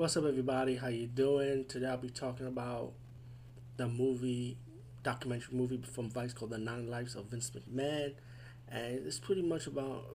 What's up, everybody? How you doing? Today I'll be talking about the movie, documentary movie from Vice called "The Nine Lives of Vince McMahon," and it's pretty much about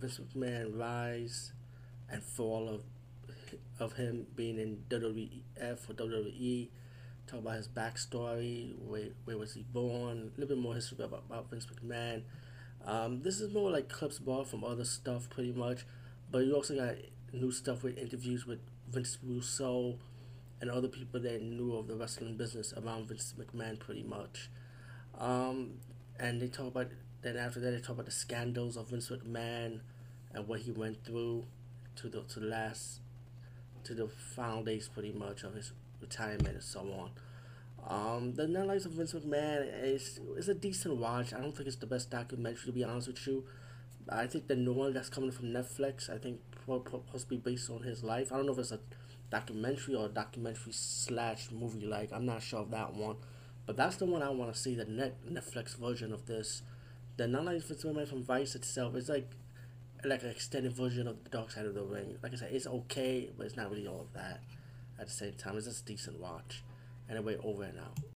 Vince McMahon rise and fall of of him being in WWF or WWE. Talk about his backstory. Where where was he born? A little bit more history about, about Vince McMahon. Um, this is more like clips bought from other stuff, pretty much. But you also got new stuff with interviews with Vince Russo and other people that knew of the wrestling business around Vince McMahon, pretty much. Um, and they talk about then after that they talk about the scandals of Vince McMahon and what he went through to the to the last to the final days pretty much of his retirement and so on. Um, the Nine Lives of Vince McMahon is is a decent watch. I don't think it's the best documentary to be honest with you. I think the new one that's coming from Netflix, I think possibly based on his life. I don't know if it's a documentary or a documentary slash movie. Like I'm not sure of that one, but that's the one I want to see. The net Netflix version of this. The Nine Lives of from Vice itself is like like an extended version of the Dark Side of the Ring. Like I said, it's okay, but it's not really all of that. At the same time, it's just a decent watch. Anyway, over and out.